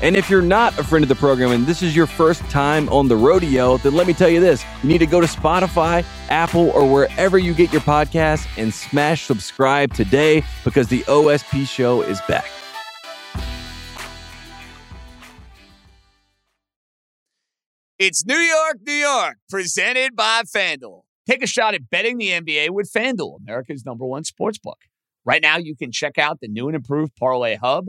And if you're not a friend of the program and this is your first time on the rodeo, then let me tell you this you need to go to Spotify, Apple, or wherever you get your podcasts and smash subscribe today because the OSP show is back. It's New York, New York, presented by FanDuel. Take a shot at betting the NBA with FanDuel, America's number one sports book. Right now, you can check out the new and improved Parlay Hub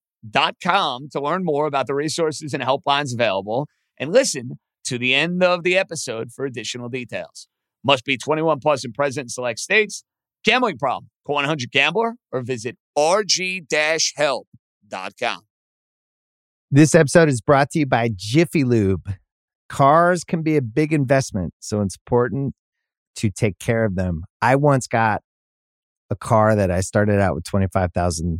com to learn more about the resources and helplines available and listen to the end of the episode for additional details. Must be 21 plus and present in select states. Gambling problem? Call 100 Gambler or visit rg-help.com. This episode is brought to you by Jiffy Lube. Cars can be a big investment, so it's important to take care of them. I once got a car that I started out with 25,000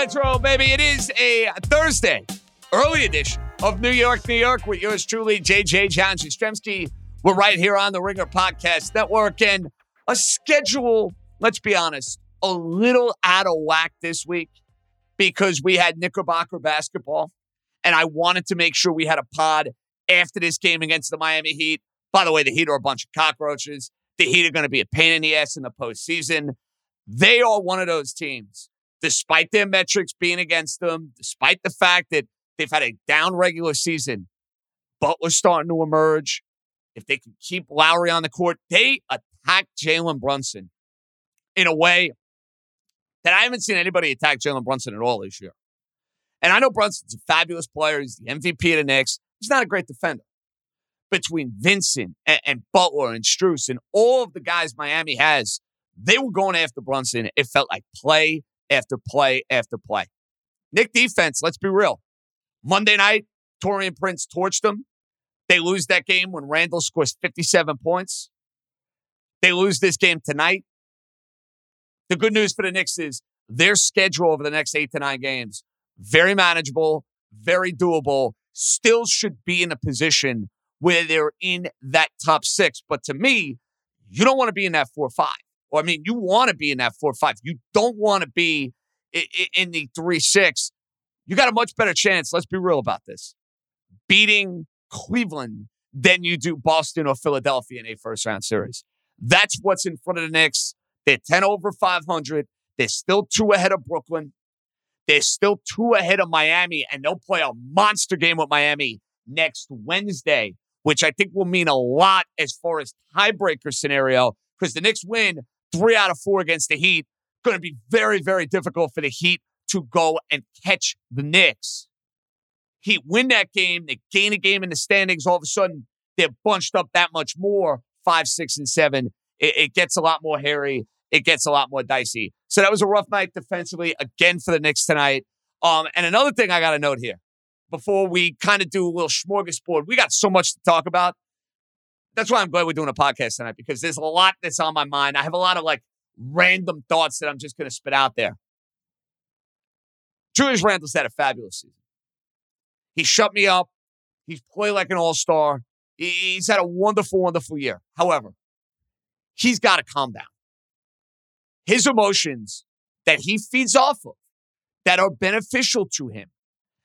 Roll, baby. It is a Thursday, early edition of New York, New York with yours truly, JJ John Jastremski. We're right here on the Ringer Podcast Network and a schedule, let's be honest, a little out of whack this week because we had Knickerbocker basketball and I wanted to make sure we had a pod after this game against the Miami Heat. By the way, the Heat are a bunch of cockroaches. The Heat are going to be a pain in the ass in the postseason. They are one of those teams, despite their metrics being against them, despite the fact that they've had a down regular season, Butler's starting to emerge. If they can keep Lowry on the court, they attack Jalen Brunson in a way that I haven't seen anybody attack Jalen Brunson at all this year. And I know Brunson's a fabulous player. He's the MVP of the Knicks. He's not a great defender. Between Vincent and, and Butler and Strus and all of the guys Miami has, they were going after Brunson. It felt like play after play after play. Knick defense, let's be real. Monday night, Taurean Prince torched them. They lose that game when Randle scores 57 points. They lose this game tonight. The good news for the Knicks is their schedule over the next eight to nine games, very manageable, very doable, still should be in a position where they're in that top six. But to me, you don't want to be in that four or five. Or I mean, you want to be in that 4 5. You don't want to be in the three six. You got a much better chance. Let's be real about this. Beating Cleveland than you do Boston or Philadelphia in a first round series. That's what's in front of the Knicks. They're 10 over 500. They're still two ahead of Brooklyn. They're still two ahead of Miami, and they'll play a monster game with Miami next Wednesday, which I think will mean a lot as far as tiebreaker scenario because the Knicks win three out of four against the Heat. Going to be very, very difficult for the Heat to go and catch the Knicks. Heat win that game, they gain a game in the standings. All of a sudden, they're bunched up that much more five, six, and seven. It, it gets a lot more hairy. It gets a lot more dicey. So that was a rough night defensively again for the Knicks tonight. Um, and another thing I got to note here before we kind of do a little smorgasbord. We got so much to talk about. That's why I'm glad we're doing a podcast tonight because there's a lot that's on my mind. I have a lot of like random thoughts that I'm just going to spit out there. Julius Randle's had a fabulous season. He shut me up. He's played like an all star. He's had a wonderful, wonderful year. However, he's got to calm down. His emotions that he feeds off of that are beneficial to him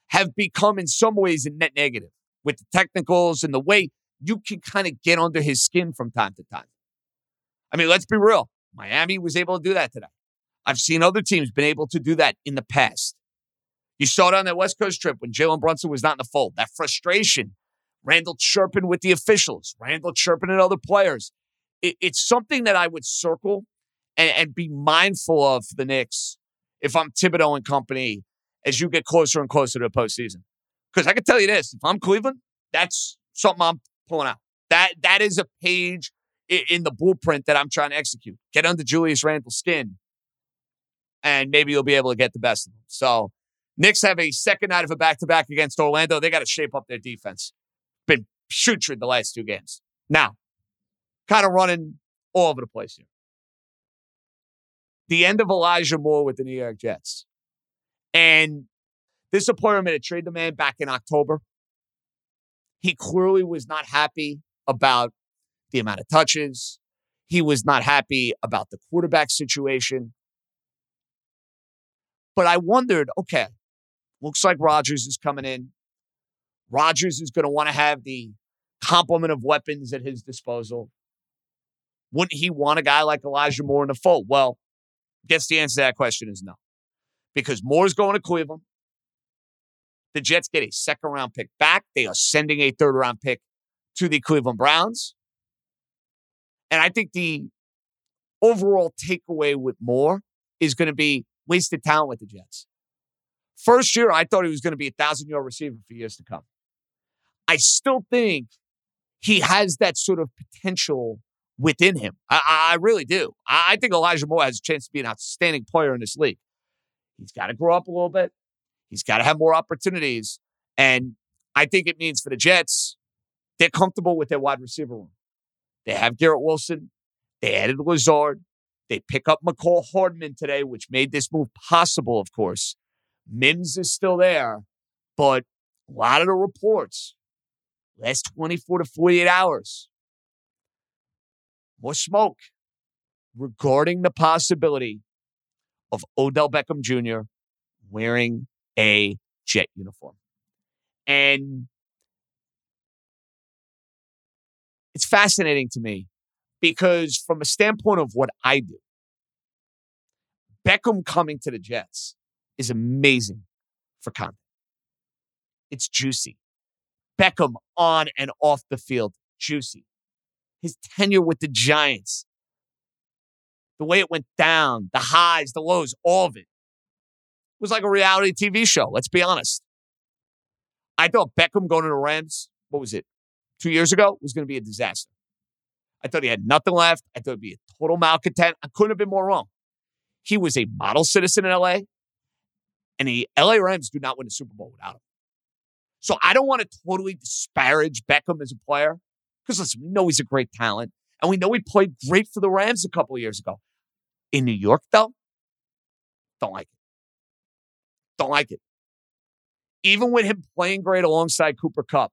have become, in some ways, a net negative with the technicals and the way you can kind of get under his skin from time to time. I mean, let's be real. Miami was able to do that today. I've seen other teams been able to do that in the past. You saw it on that West Coast trip when Jalen Brunson was not in the fold. That frustration, Randle chirping with the officials, Randle chirping at other players. It, it's something that I would circle and, and be mindful of the Knicks if I'm Thibodeau and company as you get closer and closer to the postseason. Because I can tell you this: if I'm Cleveland, that's something I'm pulling out. That that is a page in the blueprint that I'm trying to execute. Get under Julius Randle's skin, and maybe you'll be able to get the best of them. So, Knicks have a second night of a back to back against Orlando. They got to shape up their defense. Been putrid the last two games. Now, kind of running all over the place here. The end of Elijah Moore with the New York Jets. And this is a player made a trade the man back in October. He clearly was not happy about the amount of touches. He was not happy about the quarterback situation. But I wondered okay, looks like Rodgers is coming in. Rodgers is going to want to have the complement of weapons at his disposal. Wouldn't he want a guy like Elijah Moore in the fold? Well, guess the answer to that question is no. Because Moore's going to Cleveland. The Jets get a second round pick back. They are sending a third round pick to the Cleveland Browns. And I think the overall takeaway with Moore is going to be wasted talent with the Jets. First year, I thought he was going to be a thousand yard receiver for years to come. I still think he has that sort of potential within him. I, I really do. I, I think Elijah Moore has a chance to be an outstanding player in this league. He's got to grow up a little bit. He's got to have more opportunities. And I think it means for the Jets, they're comfortable with their wide receiver room. They have Garrett Wilson. They added Lazard. They pick up Mecole Hardman today, which made this move possible, of course. Mims is still there, but a lot of the reports, last 24 to 48 hours, more smoke regarding the possibility of Odell Beckham Jr. wearing a jet uniform. And it's fascinating to me because, from a standpoint of what I do, Beckham coming to the Jets is amazing for content. It's juicy. Beckham on and off the field, juicy. His tenure with the Giants, the way it went down, the highs, the lows, all of it. Was like a reality TV show, let's be honest. I thought Beckham going to the Rams, what was it, two years ago, was going to be a disaster. I thought he had nothing left. I thought he'd be a total malcontent. I couldn't have been more wrong. He was a model citizen in LA, and the LA Rams do not win a Super Bowl without him. So I don't want to totally disparage Beckham as a player because listen, we know he's a great talent, and we know he played great for the Rams a couple of years ago. In New York, though, don't like it. Don't like it. Even with him playing great alongside Cooper Kupp,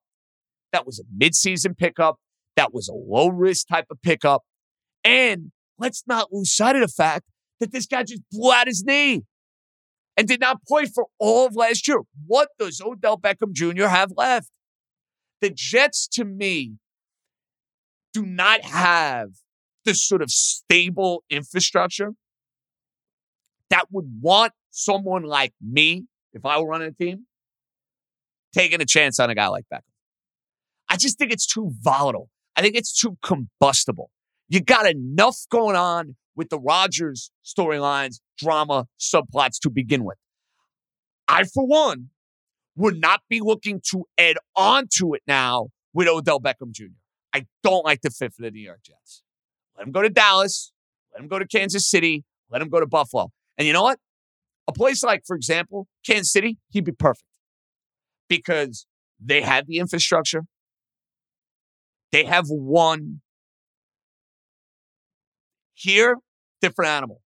that was a midseason pickup. That was a low risk type of pickup. And let's not lose sight of the fact that this guy just blew out his knee and did not play for all of last year. What does Odell Beckham Jr. have left? The Jets, to me, do not have this sort of stable infrastructure that would want someone like me, if I were running a team, taking a chance on a guy like Beckham. I just think it's too volatile. I think it's too combustible. You got enough going on with the Rodgers storylines, drama, subplots to begin with. I, for one, would not be looking to add on to it now with Odell Beckham Jr. I don't like the fit for the New York Jets. Let him go to Dallas. Let him go to Kansas City. Let him go to Buffalo. And you know what? A place like, for example, Kansas City, he'd be perfect because they have the infrastructure. They have one. Here, different animal.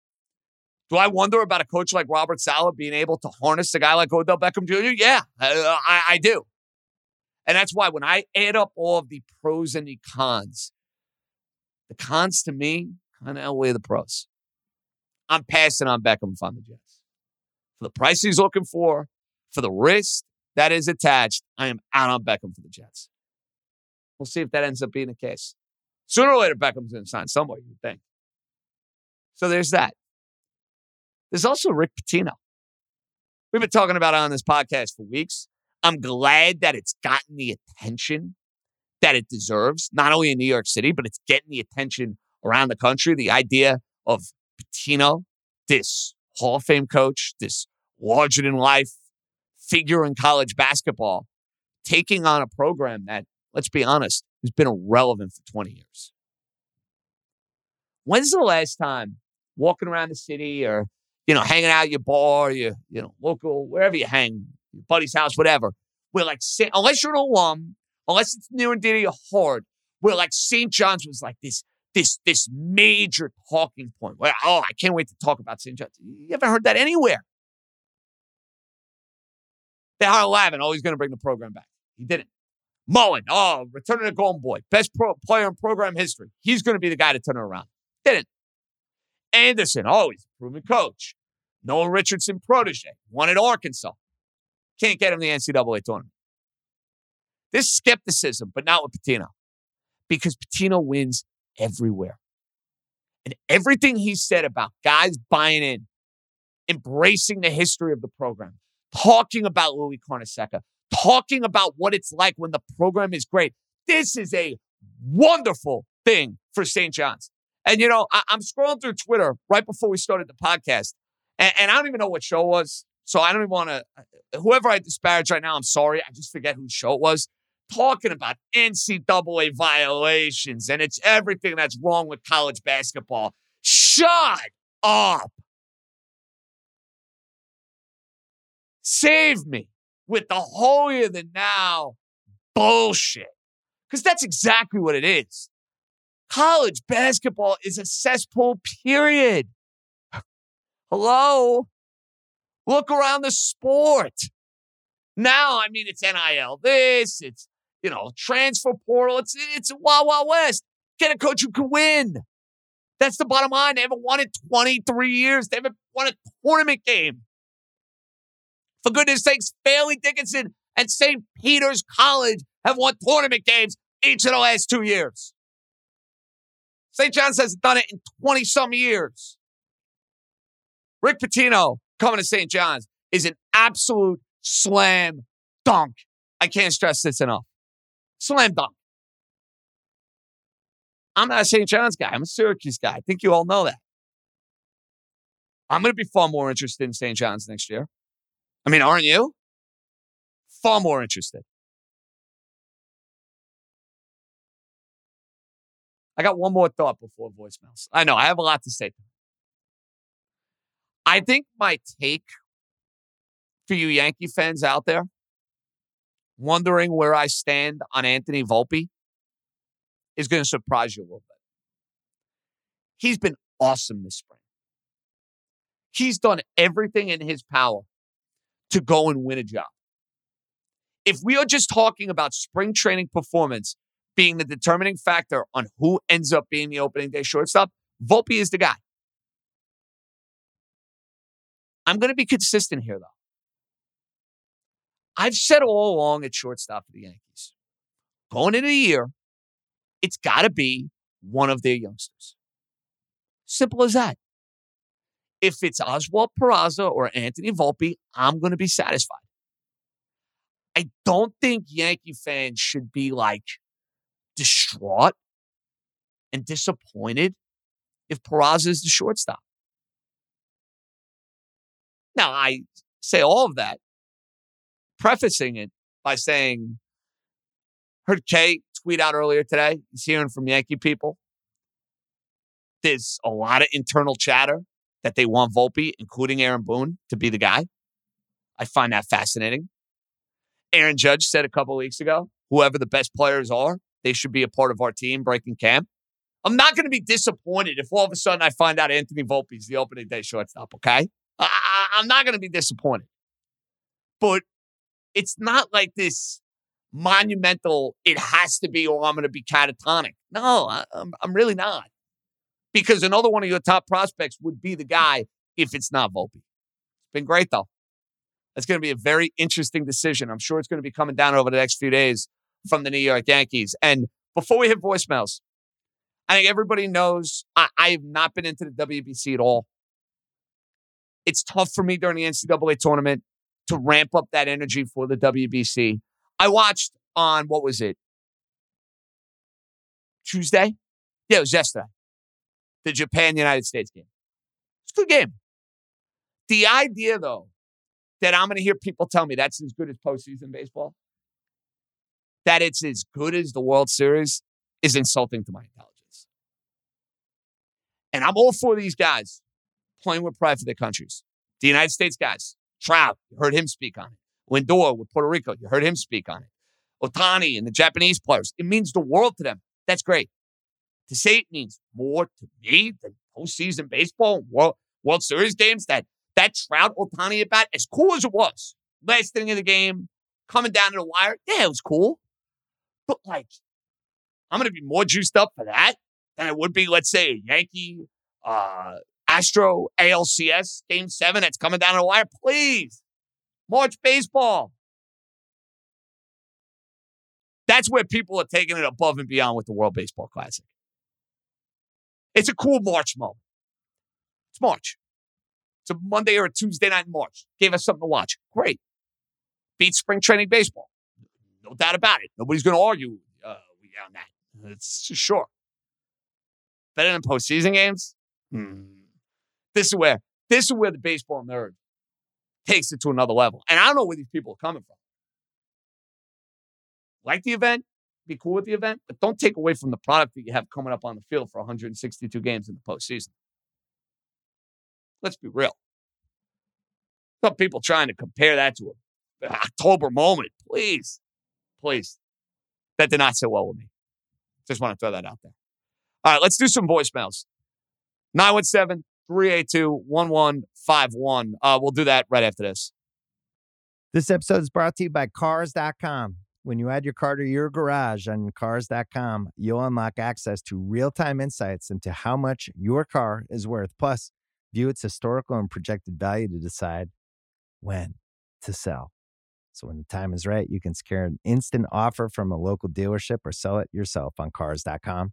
Do I wonder about a coach like Robert Saleh being able to harness a guy like Odell Beckham Jr.? Yeah, I, I do. And that's why when I add up all of the pros and the cons, the cons to me kind of outweigh the pros. I'm passing on Beckham if I'm the Jets. For the price he's looking for, for the risk that is attached, I am out on Beckham for the Jets. We'll see if that ends up being the case. Sooner or later, Beckham's going to sign somewhere, you think. So there's that. There's also Rick Pitino. We've been talking about it on this podcast for weeks. I'm glad that it's gotten the attention that it deserves, not only in New York City, but it's getting the attention around the country. The idea of Pitino, this Hall of Fame coach, this larger than life figure in college basketball, taking on a program that, let's be honest, has been irrelevant for 20 years. When's the last time walking around the city or, you know, hanging out at your bar, your, you know, local, wherever you hang, your buddy's house, whatever, we're like, unless you're an alum, unless it's near and dear to your heart, where like St. John's was like this, this, this major talking point. Where, oh, I can't wait to talk about St. John's. You haven't heard that anywhere. They hired Lavin. Oh, he's going to bring the program back. He didn't. Mullin, oh, returning to Golden Boy, best pro- player in program history. He's going to be the guy to turn it around. Didn't. Anderson, oh, he's a proven coach. Nolan Richardson, protege, at Arkansas. Can't get him the NCAA tournament. This skepticism, but not with Pitino. because Pitino wins everywhere. And everything he said about guys buying in, embracing the history of the program, talking about Louis Carnesecca, talking about what it's like when the program is great. This is a wonderful thing for St. John's. And, you know, I, am scrolling through Twitter right before we started the podcast, and, and I don't even know what show it was. So I don't even want to, uh, whoever I disparage right now, I'm sorry. I just forget whose show it was. Talking about NCAA violations and it's everything that's wrong with college basketball. Shut up. Save me with the holier than now bullshit. Because that's exactly what it is. College basketball is a cesspool, period. Hello? Look around the sport. Now, I mean, it's NIL this, it's, you know, transfer portal, it's, it's a Wild Wild West. Get a coach who can win. That's the bottom line. They haven't won in 23 years. They haven't won a tournament game. For goodness sakes, Fairleigh Dickinson and St. Peter's College have won tournament games each of the last two years. St. John's hasn't done it in 20 some years. Rick Pitino coming to St. John's is an absolute slam dunk. I can't stress this enough. Slam dunk. I'm not a St. John's guy. I'm a Syracuse guy. I think you all know that. I'm going to be far more interested in St. John's next year. I mean, aren't you? Far more interested. I got one more thought before voicemails. I know I have a lot to say. I think my take for you Yankee fans out there wondering where I stand on Anthony Volpe is going to surprise you a little bit. He's been awesome this spring. He's done everything in his power to go and win a job. If we are just talking about spring training performance being the determining factor on who ends up being the opening day shortstop, Volpe is the guy. I'm going to be consistent here, though. I've said all along at shortstop for the Yankees, going into the year, it's got to be one of their youngsters. Simple as that. If it's Oswald Peraza or Anthony Volpe, I'm going to be satisfied. I don't think Yankee fans should be like distraught and disappointed if Peraza is the shortstop. Now, I say all of that, prefacing it by saying, heard Kay tweet out earlier today. He's hearing from Yankee people. There's a lot of internal chatter that they want Volpe, including Aaron Boone, to be the guy. I find that fascinating. Aaron Judge said a couple weeks ago, whoever the best players are, they should be a part of our team breaking camp. I'm not going to be disappointed if all of a sudden I find out Anthony Volpe's the opening day shortstop, okay? I, I'm not going to be disappointed. But it's not like this monumental, it has to be, or I'm going to be catatonic. No, I, I'm, I'm really not. Because another one of your top prospects would be the guy if it's not Volpe. It's been great, though. It's going to be a very interesting decision. I'm sure it's going to be coming down over the next few days from the New York Yankees. And before we hit voicemails, I think everybody knows I, I have not been into the WBC at all. It's tough for me during the NCAA tournament to ramp up that energy for the WBC. I watched on what was it? Tuesday? Yeah, it was yesterday. The Japan United States game. It's a good game. The idea, though, that I'm going to hear people tell me that's as good as postseason baseball, that it's as good as the World Series, is insulting to my intelligence. And I'm all for these guys playing with pride for their countries. The United States guys, Trout, you heard him speak on it. Lindor with Puerto Rico, you heard him speak on it. Ohtani and the Japanese players, it means the world to them. That's great. To say it means more to me than postseason baseball, World, World Series games, that that Trout Ohtani at bat, as cool as it was, last thing of the game, coming down to the wire, yeah, it was cool. But like, I'm going to be more juiced up for that than I would be, let's say, a Yankee, uh, Astro ALCS game seven that's coming down the wire. Please, March baseball. That's where people are taking it above and beyond with the World Baseball Classic. It's a cool March moment. It's March. It's a Monday or a Tuesday night in March. Gave us something to watch. Great. Beat spring training baseball. No doubt about it. Nobody's going to argue uh, on that. It's sure. Better than postseason games? Hmm. This is where this is where the baseball nerd takes it to another level. And I don't know where these people are coming from. Like the event, be cool with the event, but don't take away from the product that you have coming up on the field for 162 games in the postseason. Let's be real. Some people trying to compare that to an October moment. Please, please. That did not sit well with me. Just want to throw that out there. All right, let's do some voicemails. 917 382 1151. Uh, we'll do that right after this. This episode is brought to you by Cars.com. When you add your car to your garage on Cars.com, you'll unlock access to real time insights into how much your car is worth. Plus, view its historical and projected value to decide when to sell. So when the time is right, you can secure an instant offer from a local dealership or sell it yourself on cars.com.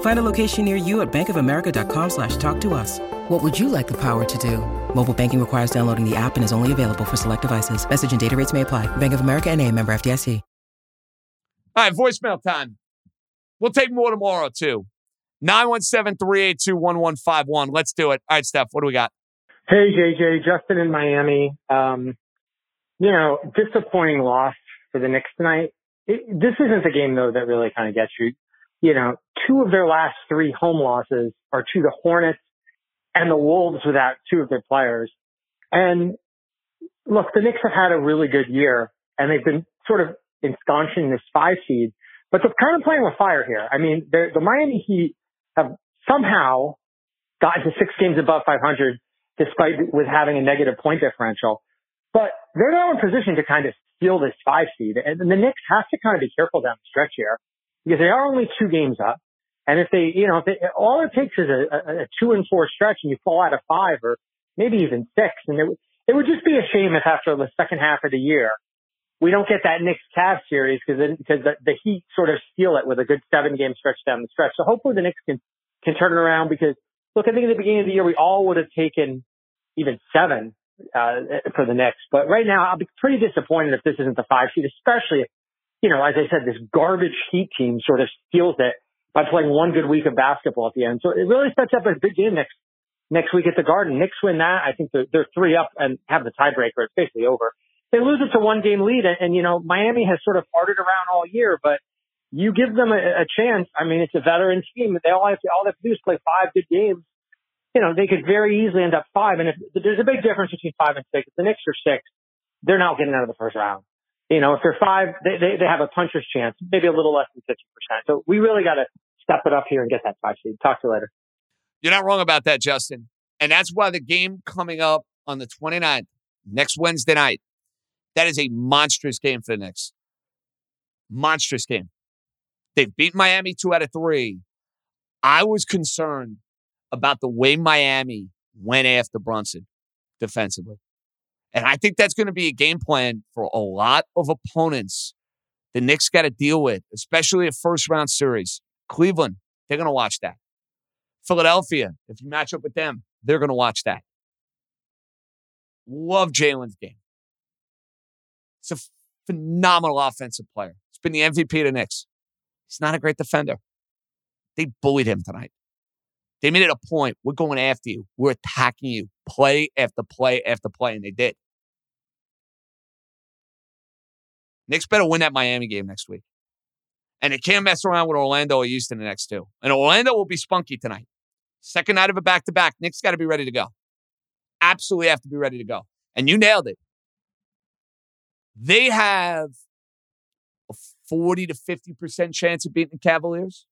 Find a location near you at bankofamerica.com slash talk to us. What would you like the power to do? Mobile banking requires downloading the app and is only available for select devices. Message and data rates may apply. Bank of America and a member FDIC. All right, voicemail time. We'll take more tomorrow, too. 917-382-1151. Let's do it. All right, Steph, what do we got? Hey, JJ, Justin in Miami. Um, you know, disappointing loss for the Knicks tonight. It, this isn't the game though that really kind of gets you. You know, two of their last three home losses are to the Hornets and the Wolves without two of their players. And look, the Knicks have had a really good year and they've been sort of ensconced in this five seed, but they're kind of playing with fire here. I mean, the Miami Heat have somehow gotten to six games above 500 despite with having a negative point differential. But they're now in position to kind of steal this five seed. And the Knicks have to kind of be careful down the stretch here because they are only two games up. And if they, you know, if they, all it takes is a, a, two and four stretch and you fall out of five or maybe even six. And it, it would just be a shame if after the second half of the year, we don't get that Knicks Cavs series because because the, the Heat sort of steal it with a good seven game stretch down the stretch. So hopefully the Knicks can, can turn it around because look, I think at the beginning of the year, we all would have taken even seven uh, for the Knicks. But right now, I'll be pretty disappointed if this isn't the five seed, especially if, you know, as I said, this garbage Heat team sort of steals it by playing one good week of basketball at the end. So it really sets up a big game next next week at the Garden. Knicks win that. I think they're, they're three up and have the tiebreaker. It's basically over. They lose it to one game lead, and, and you know Miami has sort of farted around all year, but you give them a, a chance. I mean, it's a veteran team. They all have to all they have to do is play five good games. You know, they could very easily end up five. And if there's a big difference between five and six, if the Knicks are six, they're not getting out of the first round. You know, if they're five, they, they, they have a puncher's chance, maybe a little less than 50%. So we really got to step it up here and get that five seed. Talk to you later. You're not wrong about that, Justin. And that's why the game coming up on the 29th, next Wednesday night, that is a monstrous game for the Knicks. Monstrous game. They've beat Miami two out of three. I was concerned about the way Miami went after Brunson defensively. And I think that's going to be a game plan for a lot of opponents the Knicks got to deal with, especially a first round series. Cleveland, they're going to watch that. Philadelphia, if you match up with them, they're going to watch that. Love Jalen's game. It's a phenomenal offensive player. He's been the MVP of the Knicks. He's not a great defender. They bullied him tonight. They made it a point. We're going after you. We're attacking you. Play after play after play. And they did. Knicks better win that Miami game next week. And they can't mess around with Orlando or Houston the next two. And Orlando will be spunky tonight. Second night of a back to back. Knicks got to be ready to go. Absolutely have to be ready to go. And you nailed it. They have a 40 to 50% chance of beating the Cavaliers.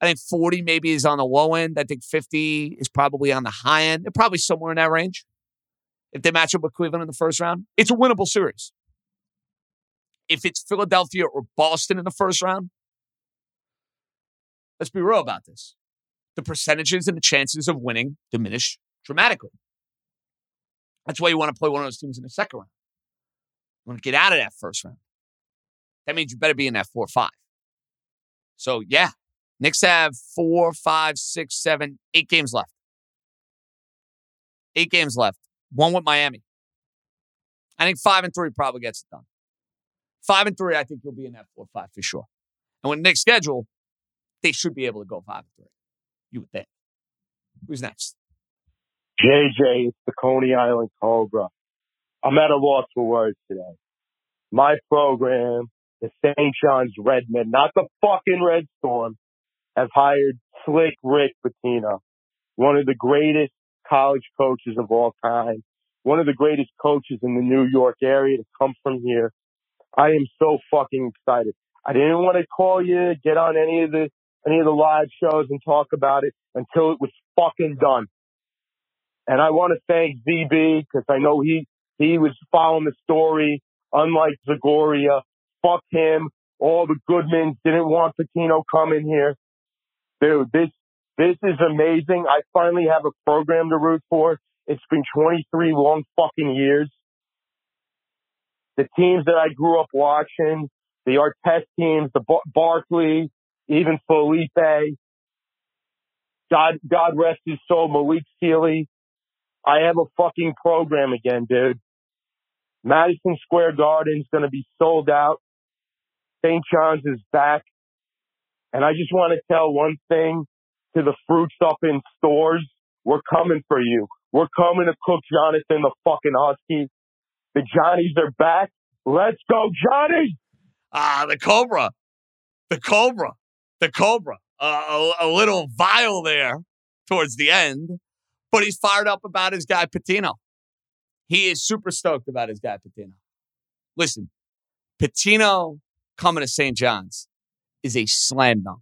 I think 40 maybe is on the low end. I think 50 is probably on the high end. They're probably somewhere in that range. If they match up with Cleveland in the first round, it's a winnable series. If it's Philadelphia or Boston in the first round, let's be real about this. The percentages and the chances of winning diminish dramatically. That's why you want to play one of those teams in the second round. You want to get out of that first round. That means you better be in that four or five. So, yeah, Knicks have four, five, six, seven, eight games left. Eight games left. One with Miami. I think five and three probably gets it done. Five and three, I think you'll be in that four five for sure. And with Knicks schedule, they should be able to go five and three. You would think. Who's next? JJ, it's the Coney Island Cobra. I'm at a loss for words today. My program, the St. John's Redmen, not the fucking Red Storm, have hired Slick Rick Pitino, one of the greatest college coaches of all time, one of the greatest coaches in the New York area to come from here. I am so fucking excited. I didn't want to call you, get on any of the any of the live shows and talk about it until it was fucking done. And I want to thank ZB because I know he he was following the story. Unlike Zagoria, fuck him. All the Goodmans didn't want Pitino coming here. Dude, this, this is amazing. I finally have a program to root for. It's been 23 long fucking years. The teams that I grew up watching, the Artest teams, the Bar- Barkley, even Felipe. God, God rest his soul, Malik Sealy. I have a fucking program again, dude. Madison Square Garden's going to be sold out. St. John's is back. And I just want to tell one thing to the fruits up in Storrs. We're coming for you. We're coming to cook Jonathan the fucking Husky. The Johnnies are back. Let's go, Johnny! Ah, the Cobra. The Cobra. The Cobra. Uh, a, a little vile there towards the end, but he's fired up about his guy Pitino. He is super stoked about his guy Pitino. Listen, Pitino coming to St. John's is a slam dunk.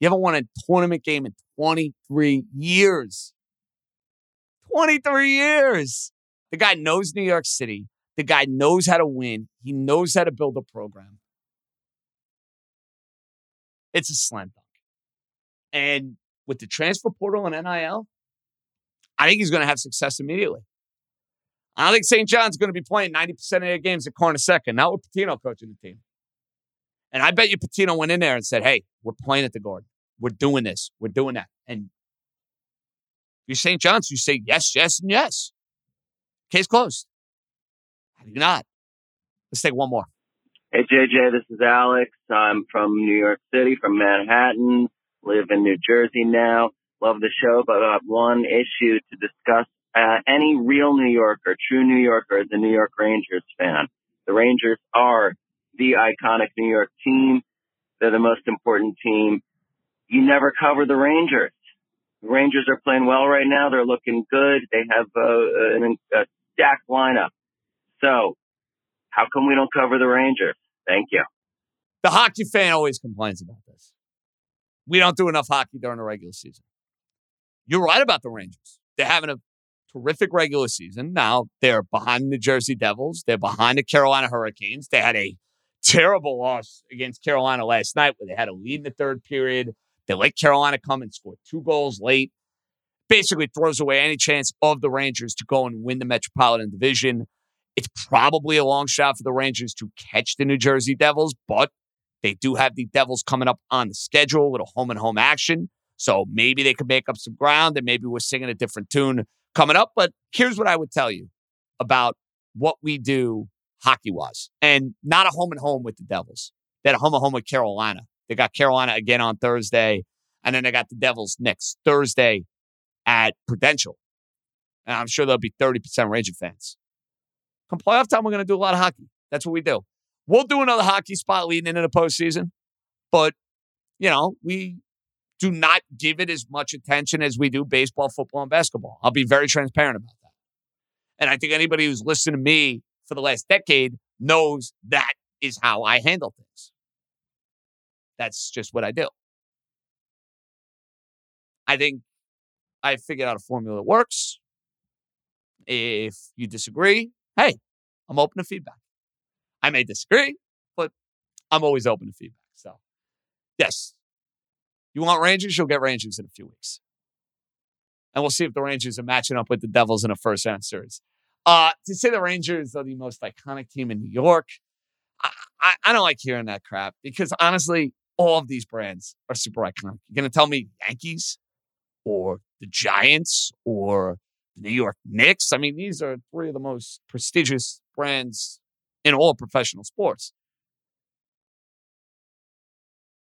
You haven't won a tournament game in 23 years. 23 years. The guy knows New York City. The guy knows how to win. He knows how to build a program. It's a slam dunk. And with the transfer portal and NIL, I think he's going to have success immediately. I don't think St. John's going to be playing 90% of their games at Carnesecca, not with Pitino coaching the team. And I bet you Pitino went in there and said, hey, we're playing at the Garden. We're doing this. We're doing that. And you're St. John's, you say yes, yes, and yes. Case closed. How you not? Let's take one more. Hey, JJ, this is Alex. I'm from New York City, from Manhattan, live in New Jersey now. Love the show, but I have one issue to discuss. Uh, any real New Yorker, true New Yorker, is a New York Rangers fan. The Rangers are the iconic New York team. They're the most important team. You never cover the Rangers. The Rangers are playing well right now. They're looking good. They have uh, an, a stacked lineup. So, how come we don't cover the Rangers? Thank you. The hockey fan always complains about this. We don't do enough hockey during the regular season. You're right about the Rangers. They're having a terrific regular season. Now they're behind the Jersey Devils. They're behind the Carolina Hurricanes. They had a terrible loss against Carolina last night where they had a lead in the third period. They let Carolina come and score two goals late. Basically throws away any chance of the Rangers to go and win the Metropolitan Division. It's probably a long shot for the Rangers to catch the New Jersey Devils, but they do have the Devils coming up on the schedule, with a little home and home action. So maybe they could make up some ground and maybe we're singing a different tune coming up. But here's what I would tell you about what we do hockey wise and not a home and home with the Devils. They had a home and home with Carolina. They got Carolina again on Thursday. And then they got the Devils next Thursday at Prudential. And I'm sure there'll be 30% Ranger fans. Come playoff time, we're going to do a lot of hockey. That's what we do. We'll do another hockey spot leading into the postseason. But, you know, we do not give it as much attention as we do baseball, football, and basketball. I'll be very transparent about that. And I think anybody who's listened to me for the last decade knows that is how I handle things. That's just what I do. I think I figured out a formula that works. If you disagree, hey, I'm open to feedback. I may disagree, but I'm always open to feedback. So, yes, you want Rangers, you'll get Rangers in a few weeks. And we'll see if the Rangers are matching up with the Devils in a first round series. Uh, to say the Rangers are the most iconic team in New York, I, I, I don't like hearing that crap because honestly, all of these brands are super iconic. You're going to tell me Yankees or the Giants or the New York Knicks? I mean, these are three of the most prestigious brands in all professional sports.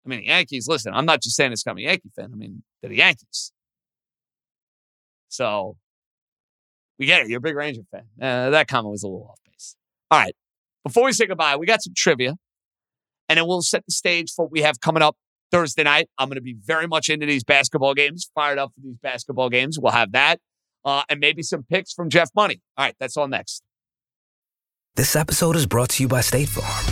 I mean, the Yankees, listen, I'm not just saying this because I'm a Yankee fan. I mean, they're the Yankees. So it. You're a big Ranger fan. Uh, that comment was a little off base. All right. Before we say goodbye, we got some trivia, and then we'll set the stage for what we have coming up Thursday night. I'm going to be very much into these basketball games, fired up for these basketball games. We'll have that, uh, and maybe some picks from Jeff Money. All right. That's all next. This episode is brought to you by State Farm.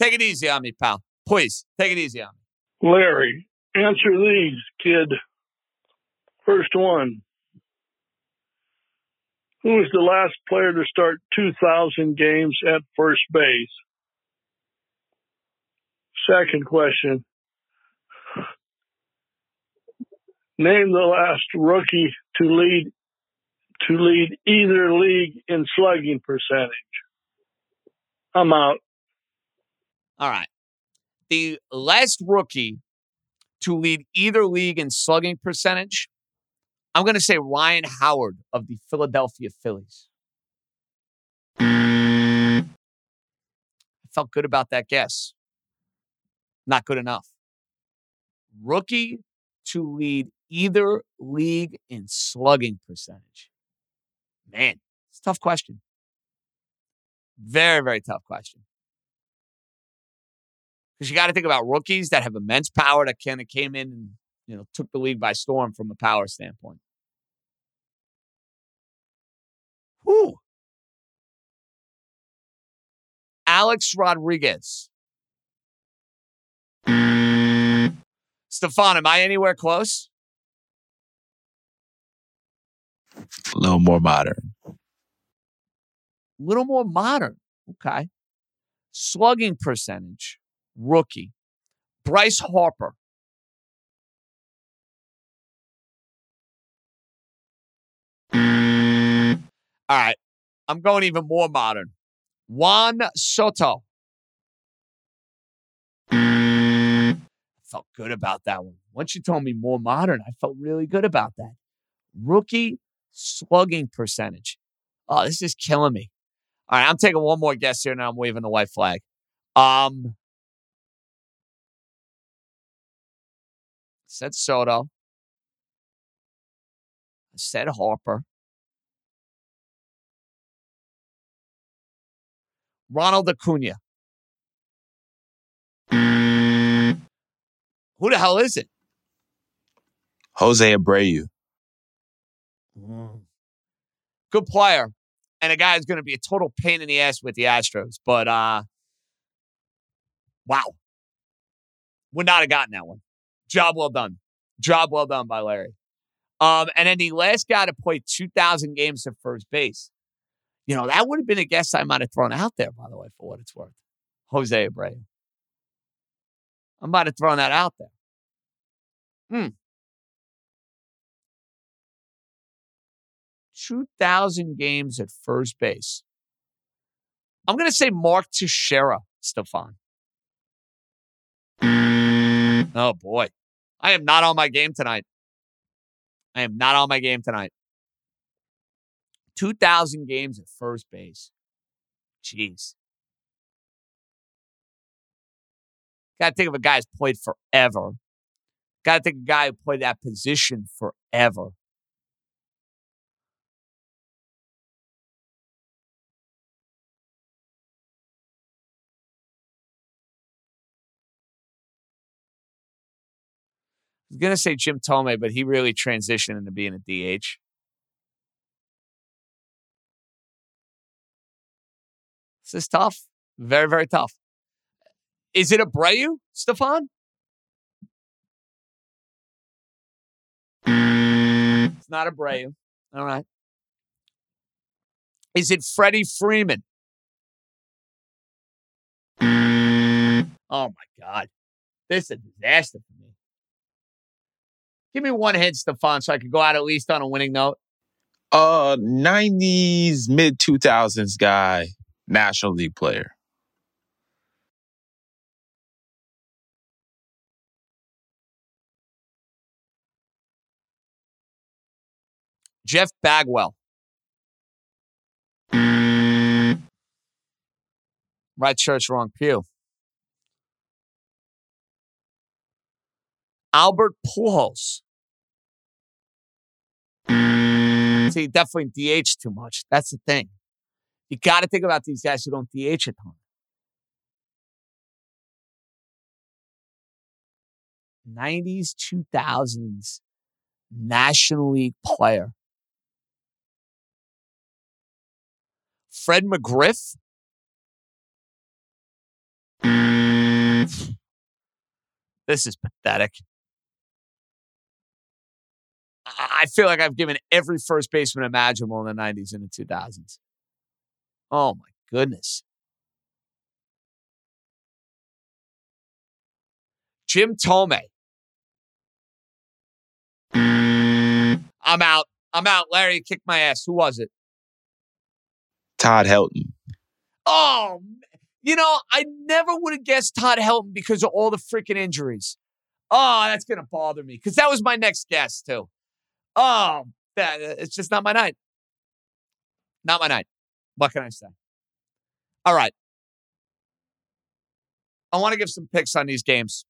Take it easy on me, pal. Please, take it easy on me. Larry, answer these, kid. First one. Who was the last player to start 2,000 games at first base? Second question. Name the last rookie to lead to lead either league in slugging percentage. I'm out. All right. The last rookie to lead either league in slugging percentage, I'm going to say Ryan Howard of the Philadelphia Phillies. I felt good about that guess. Not good enough. Rookie to lead either league in slugging percentage. Man, it's a tough question. Very, very tough question. Because you got to think about rookies that have immense power that kind of came in and you know took the league by storm from a power standpoint. Whew. Alex Rodriguez. Stefan, am I anywhere close? A little more modern. A little more modern. Okay. slugging percentage, rookie, Bryce Harper. All right. I'm going even more modern. Juan Soto. I felt good about that one. Once you told me more modern, I felt really good about that. Rookie slugging percentage. Oh, this is killing me. All right, I'm taking one more guess here, and I'm waving the white flag. Um, said Soto. I said Harper. Ronald Acuna. Who the hell is it? Jose Abreu. Mm. Good player. And a guy who's going to be a total pain in the ass with the Astros. But uh wow. Would not have gotten that one. Job well done. Job well done by Larry. Um, and then the last guy to play 2,000 games at first base. You know, that would have been a guess I might have thrown out there, by the way, for what it's worth. Jose Abreu. I might have thrown that out there. Hmm. 2,000 games at first base. I'm going to say Mark Teixeira, Stefan. Oh, boy. I am not on my game tonight. I am not on my game tonight. 2,000 games at first base. Jeez. Got to think of a guy who's played forever. Got to think of a guy who played that position forever. I was going to say Jim Thome, but he really transitioned into being a DH. This is tough. Very, very tough. Is it Abreu, Stefan? It's not Abreu. All right. Is it Freddie Freeman? Oh my God. This is a disaster for me. Give me one hint, Stefan, so I could go out at least on a winning note. Uh, 90s, mid 2000s guy, National League player. Jeff Bagwell. Right church, wrong pew. Albert Pujols. See, definitely DH too much. That's the thing. You got to think about these guys who don't DH a ton. 90s, 2000s National League player. Fred McGriff. Mm. This is pathetic. I feel like I've given every first baseman imaginable in the 90s and the 2000s. Oh my goodness. Jim Thome. I'm out. I'm out. Larry, kick my ass. Who was it? Todd Helton. Oh, you know, I never would have guessed Todd Helton because of all the freaking injuries. Oh, that's going to bother me because that was my next guess, too. Oh, that, uh, it's just not my night. Not my night. What can I say? All right. I want to give some picks on these games.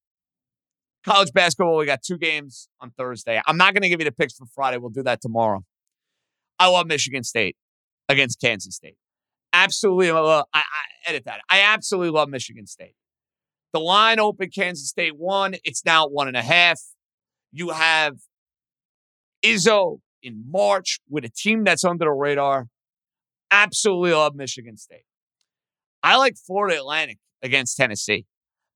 College basketball, we got two games on Thursday. I'm not going to give you the picks for Friday. We'll do that tomorrow. I love Michigan State against Kansas State. Absolutely. I, I edit that. I absolutely love Michigan State. The line open Kansas State one. It's now one and a half. You have Izzo in March with a team that's under the radar. Absolutely love Michigan State. I like Florida Atlantic against Tennessee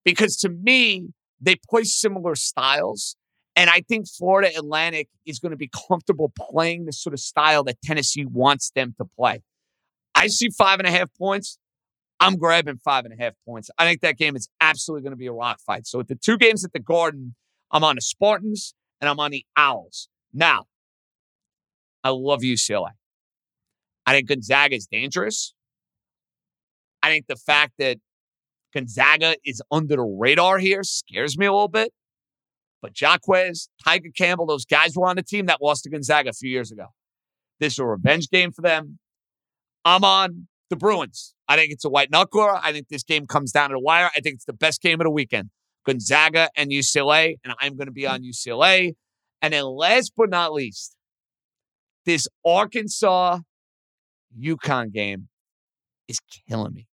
because to me, they play similar styles. And I think Florida Atlantic is going to be comfortable playing the sort of style that Tennessee wants them to play. I see five and a half points. I'm grabbing five and a half points. I think that game is absolutely going to be a rock fight. So with the two games at the Garden, I'm on the Spartans and I'm on the Owls. Now, I love UCLA. I think Gonzaga is dangerous. I think the fact that Gonzaga is under the radar here scares me a little bit. But Jaquez, Tiger Campbell, those guys were on the team that lost to Gonzaga a few years ago. This is a revenge game for them. I'm on the Bruins. I think it's a white knuckler. I think this game comes down to the wire. I think it's the best game of the weekend. Gonzaga and UCLA, and I'm going to be on UCLA. And then last but not least, this Arkansas UConn game is killing me.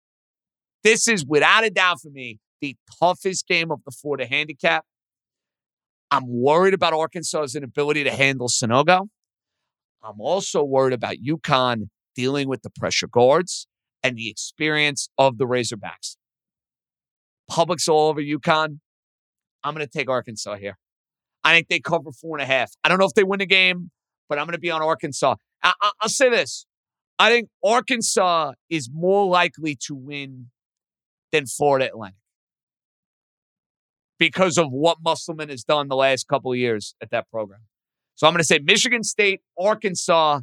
This is without a doubt for me the toughest game of the four to handicap. I'm worried about Arkansas's inability to handle Sanogo. I'm also worried about UConn dealing with the pressure guards and the experience of the Razorbacks. Public's all over UConn. I'm going to take Arkansas here. I think they cover four and a half. I don't know if they win the game, but I'm going to be on Arkansas. I- will say this I think Arkansas is more likely to win than Florida Atlantic because of what Musselman has done the last couple of years at that program. So I'm going to say Michigan State, Arkansas,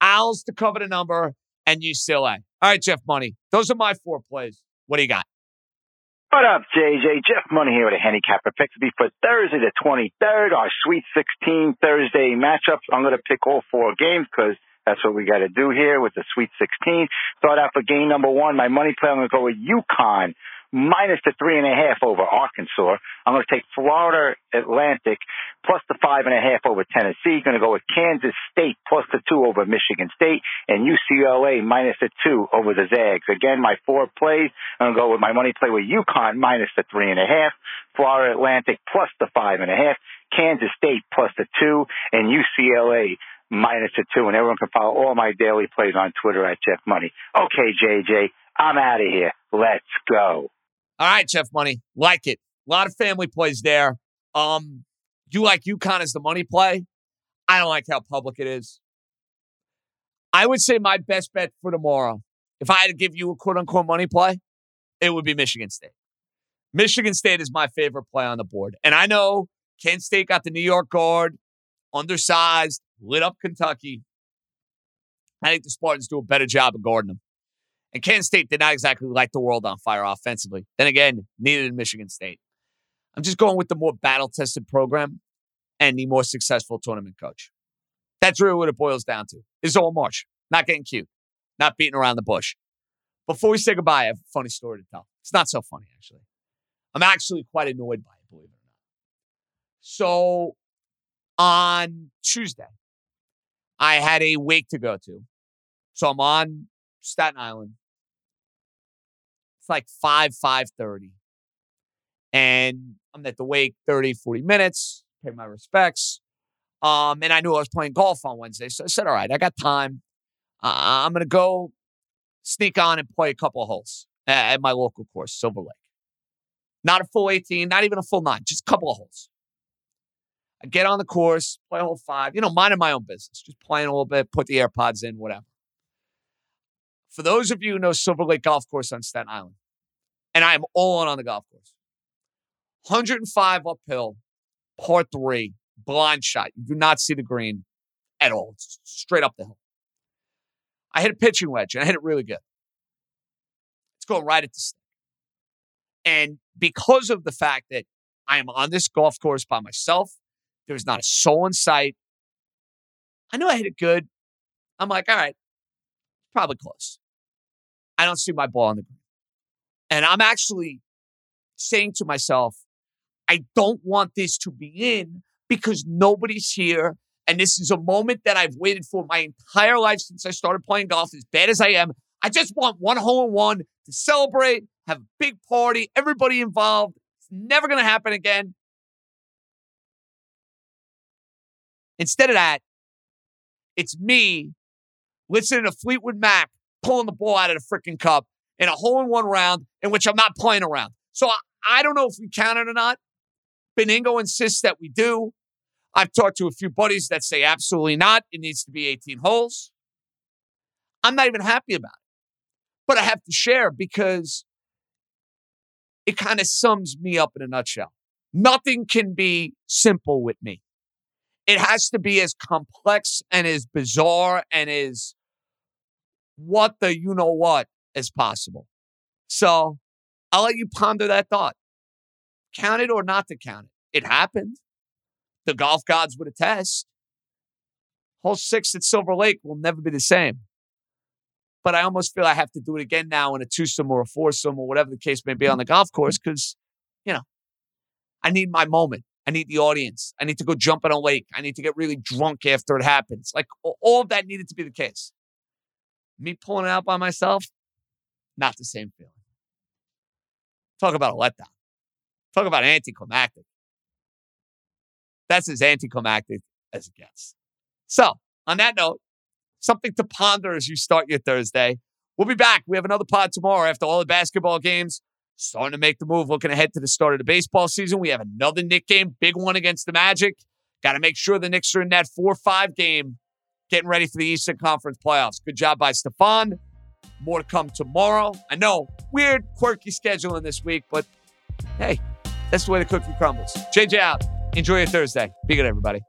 Owls to cover the number, and UCLA. All right, Jeff Money. Those are my four plays. What do you got? What up, JJ? Jeff Money here with a handicapper pick to be for Thursday the 23rd, our Sweet 16 Thursday matchups. I'm going to pick all four games because that's what we got to do here with the Sweet 16. Start out for game number one. My money play, I'm going to go with UConn minus the three and a half over Arkansas. I'm going to take Florida Atlantic plus the five and a half over Tennessee. Going to go with Kansas State plus the two over Michigan State and UCLA minus the two over the Zags. Again, my four plays. I'm going to go with my money play with UConn minus the three and a half, Florida Atlantic plus the five and a half, Kansas State plus the two, and UCLA minus the two. And everyone can follow all my daily plays on Twitter at Jeff Money. Okay, JJ, I'm out of here. Let's go. All right, Jeff Money. Like it. A lot of family plays there. Um, you like UConn as the money play? I don't like how public it is. I would say my best bet for tomorrow, if I had to give you a quote unquote money play, it would be Michigan State. Michigan State is my favorite play on the board. And I know Kent State got the New York guard, undersized, lit up Kentucky. I think the Spartans do a better job of guarding them. And Kansas State did not exactly light the world on fire offensively. Then again, neither did Michigan State. I'm just going with the more battle tested program and the more successful tournament coach. That's really what it boils down to. It's all March, not getting cute, not beating around the bush. Before we say goodbye, I have a funny story to tell. It's not so funny, actually. I'm actually quite annoyed by it, believe it or not. So on Tuesday, I had a wake to go to. So I'm on Staten Island. It's like 5, 5.30. And I'm at the wake 30, 40 minutes, pay my respects. Um, and I knew I was playing golf on Wednesday. So I said, all right, I got time. Uh, I'm going to go sneak on and play a couple of holes at, at my local course, Silver Lake. Not a full 18, not even a full nine, just a couple of holes. I get on the course, play hole five, you know, minding my own business, just playing a little bit, put the AirPods in, whatever. For those of you who know Silver Lake Golf Course on Staten Island, and I am all in on the golf course, 105 uphill, par three, blind shot. You do not see the green at all. It's straight up the hill. I hit a pitching wedge and I hit it really good. It's going right at the stick. And because of the fact that I am on this golf course by myself, there's not a soul in sight. I know I hit it good. I'm like, all right, probably close. I don't see my ball on the green. And I'm actually saying to myself, I don't want this to be in because nobody's here. And this is a moment that I've waited for my entire life since I started playing golf, as bad as I am. I just want one hole in one to celebrate, have a big party, everybody involved. It's never going to happen again. Instead of that, it's me listening to Fleetwood Mac pulling the ball out of the freaking cup in a hole in one round in which I'm not playing around. So I, I don't know if we count it or not. Benigno insists that we do. I've talked to a few buddies that say absolutely not. It needs to be 18 holes. I'm not even happy about it but I have to share because it kind of sums me up in a nutshell. Nothing can be simple with me. It has to be as complex and as bizarre and as what the you know what is possible. So I'll let you ponder that thought. Count it or not to count it. It happened. The golf gods would attest. Hole six at Silver Lake will never be the same. But I almost feel I have to do it again now in a twosome or a foursome or whatever the case may be on the golf course because, you know, I need my moment. I need the audience. I need to go jump in a lake. I need to get really drunk after it happens. Like all of that needed to be the case. Me pulling it out by myself, not the same feeling. Talk about a letdown. Talk about anticlimactic. That's as anticlimactic as it gets. So, on that note, something to ponder as you start your Thursday. We'll be back. We have another pod tomorrow after all the basketball games. Starting to make the move, looking ahead to the start of the baseball season. We have another Knick game, big one against the Magic. Got to make sure the Knicks are in that 4 5 game, getting ready for the Eastern Conference playoffs. Good job by Stefan. More to come tomorrow. I know, weird, quirky scheduling this week, but hey, that's the way the cookie crumbles. JJ out. Enjoy your Thursday. Be good, everybody.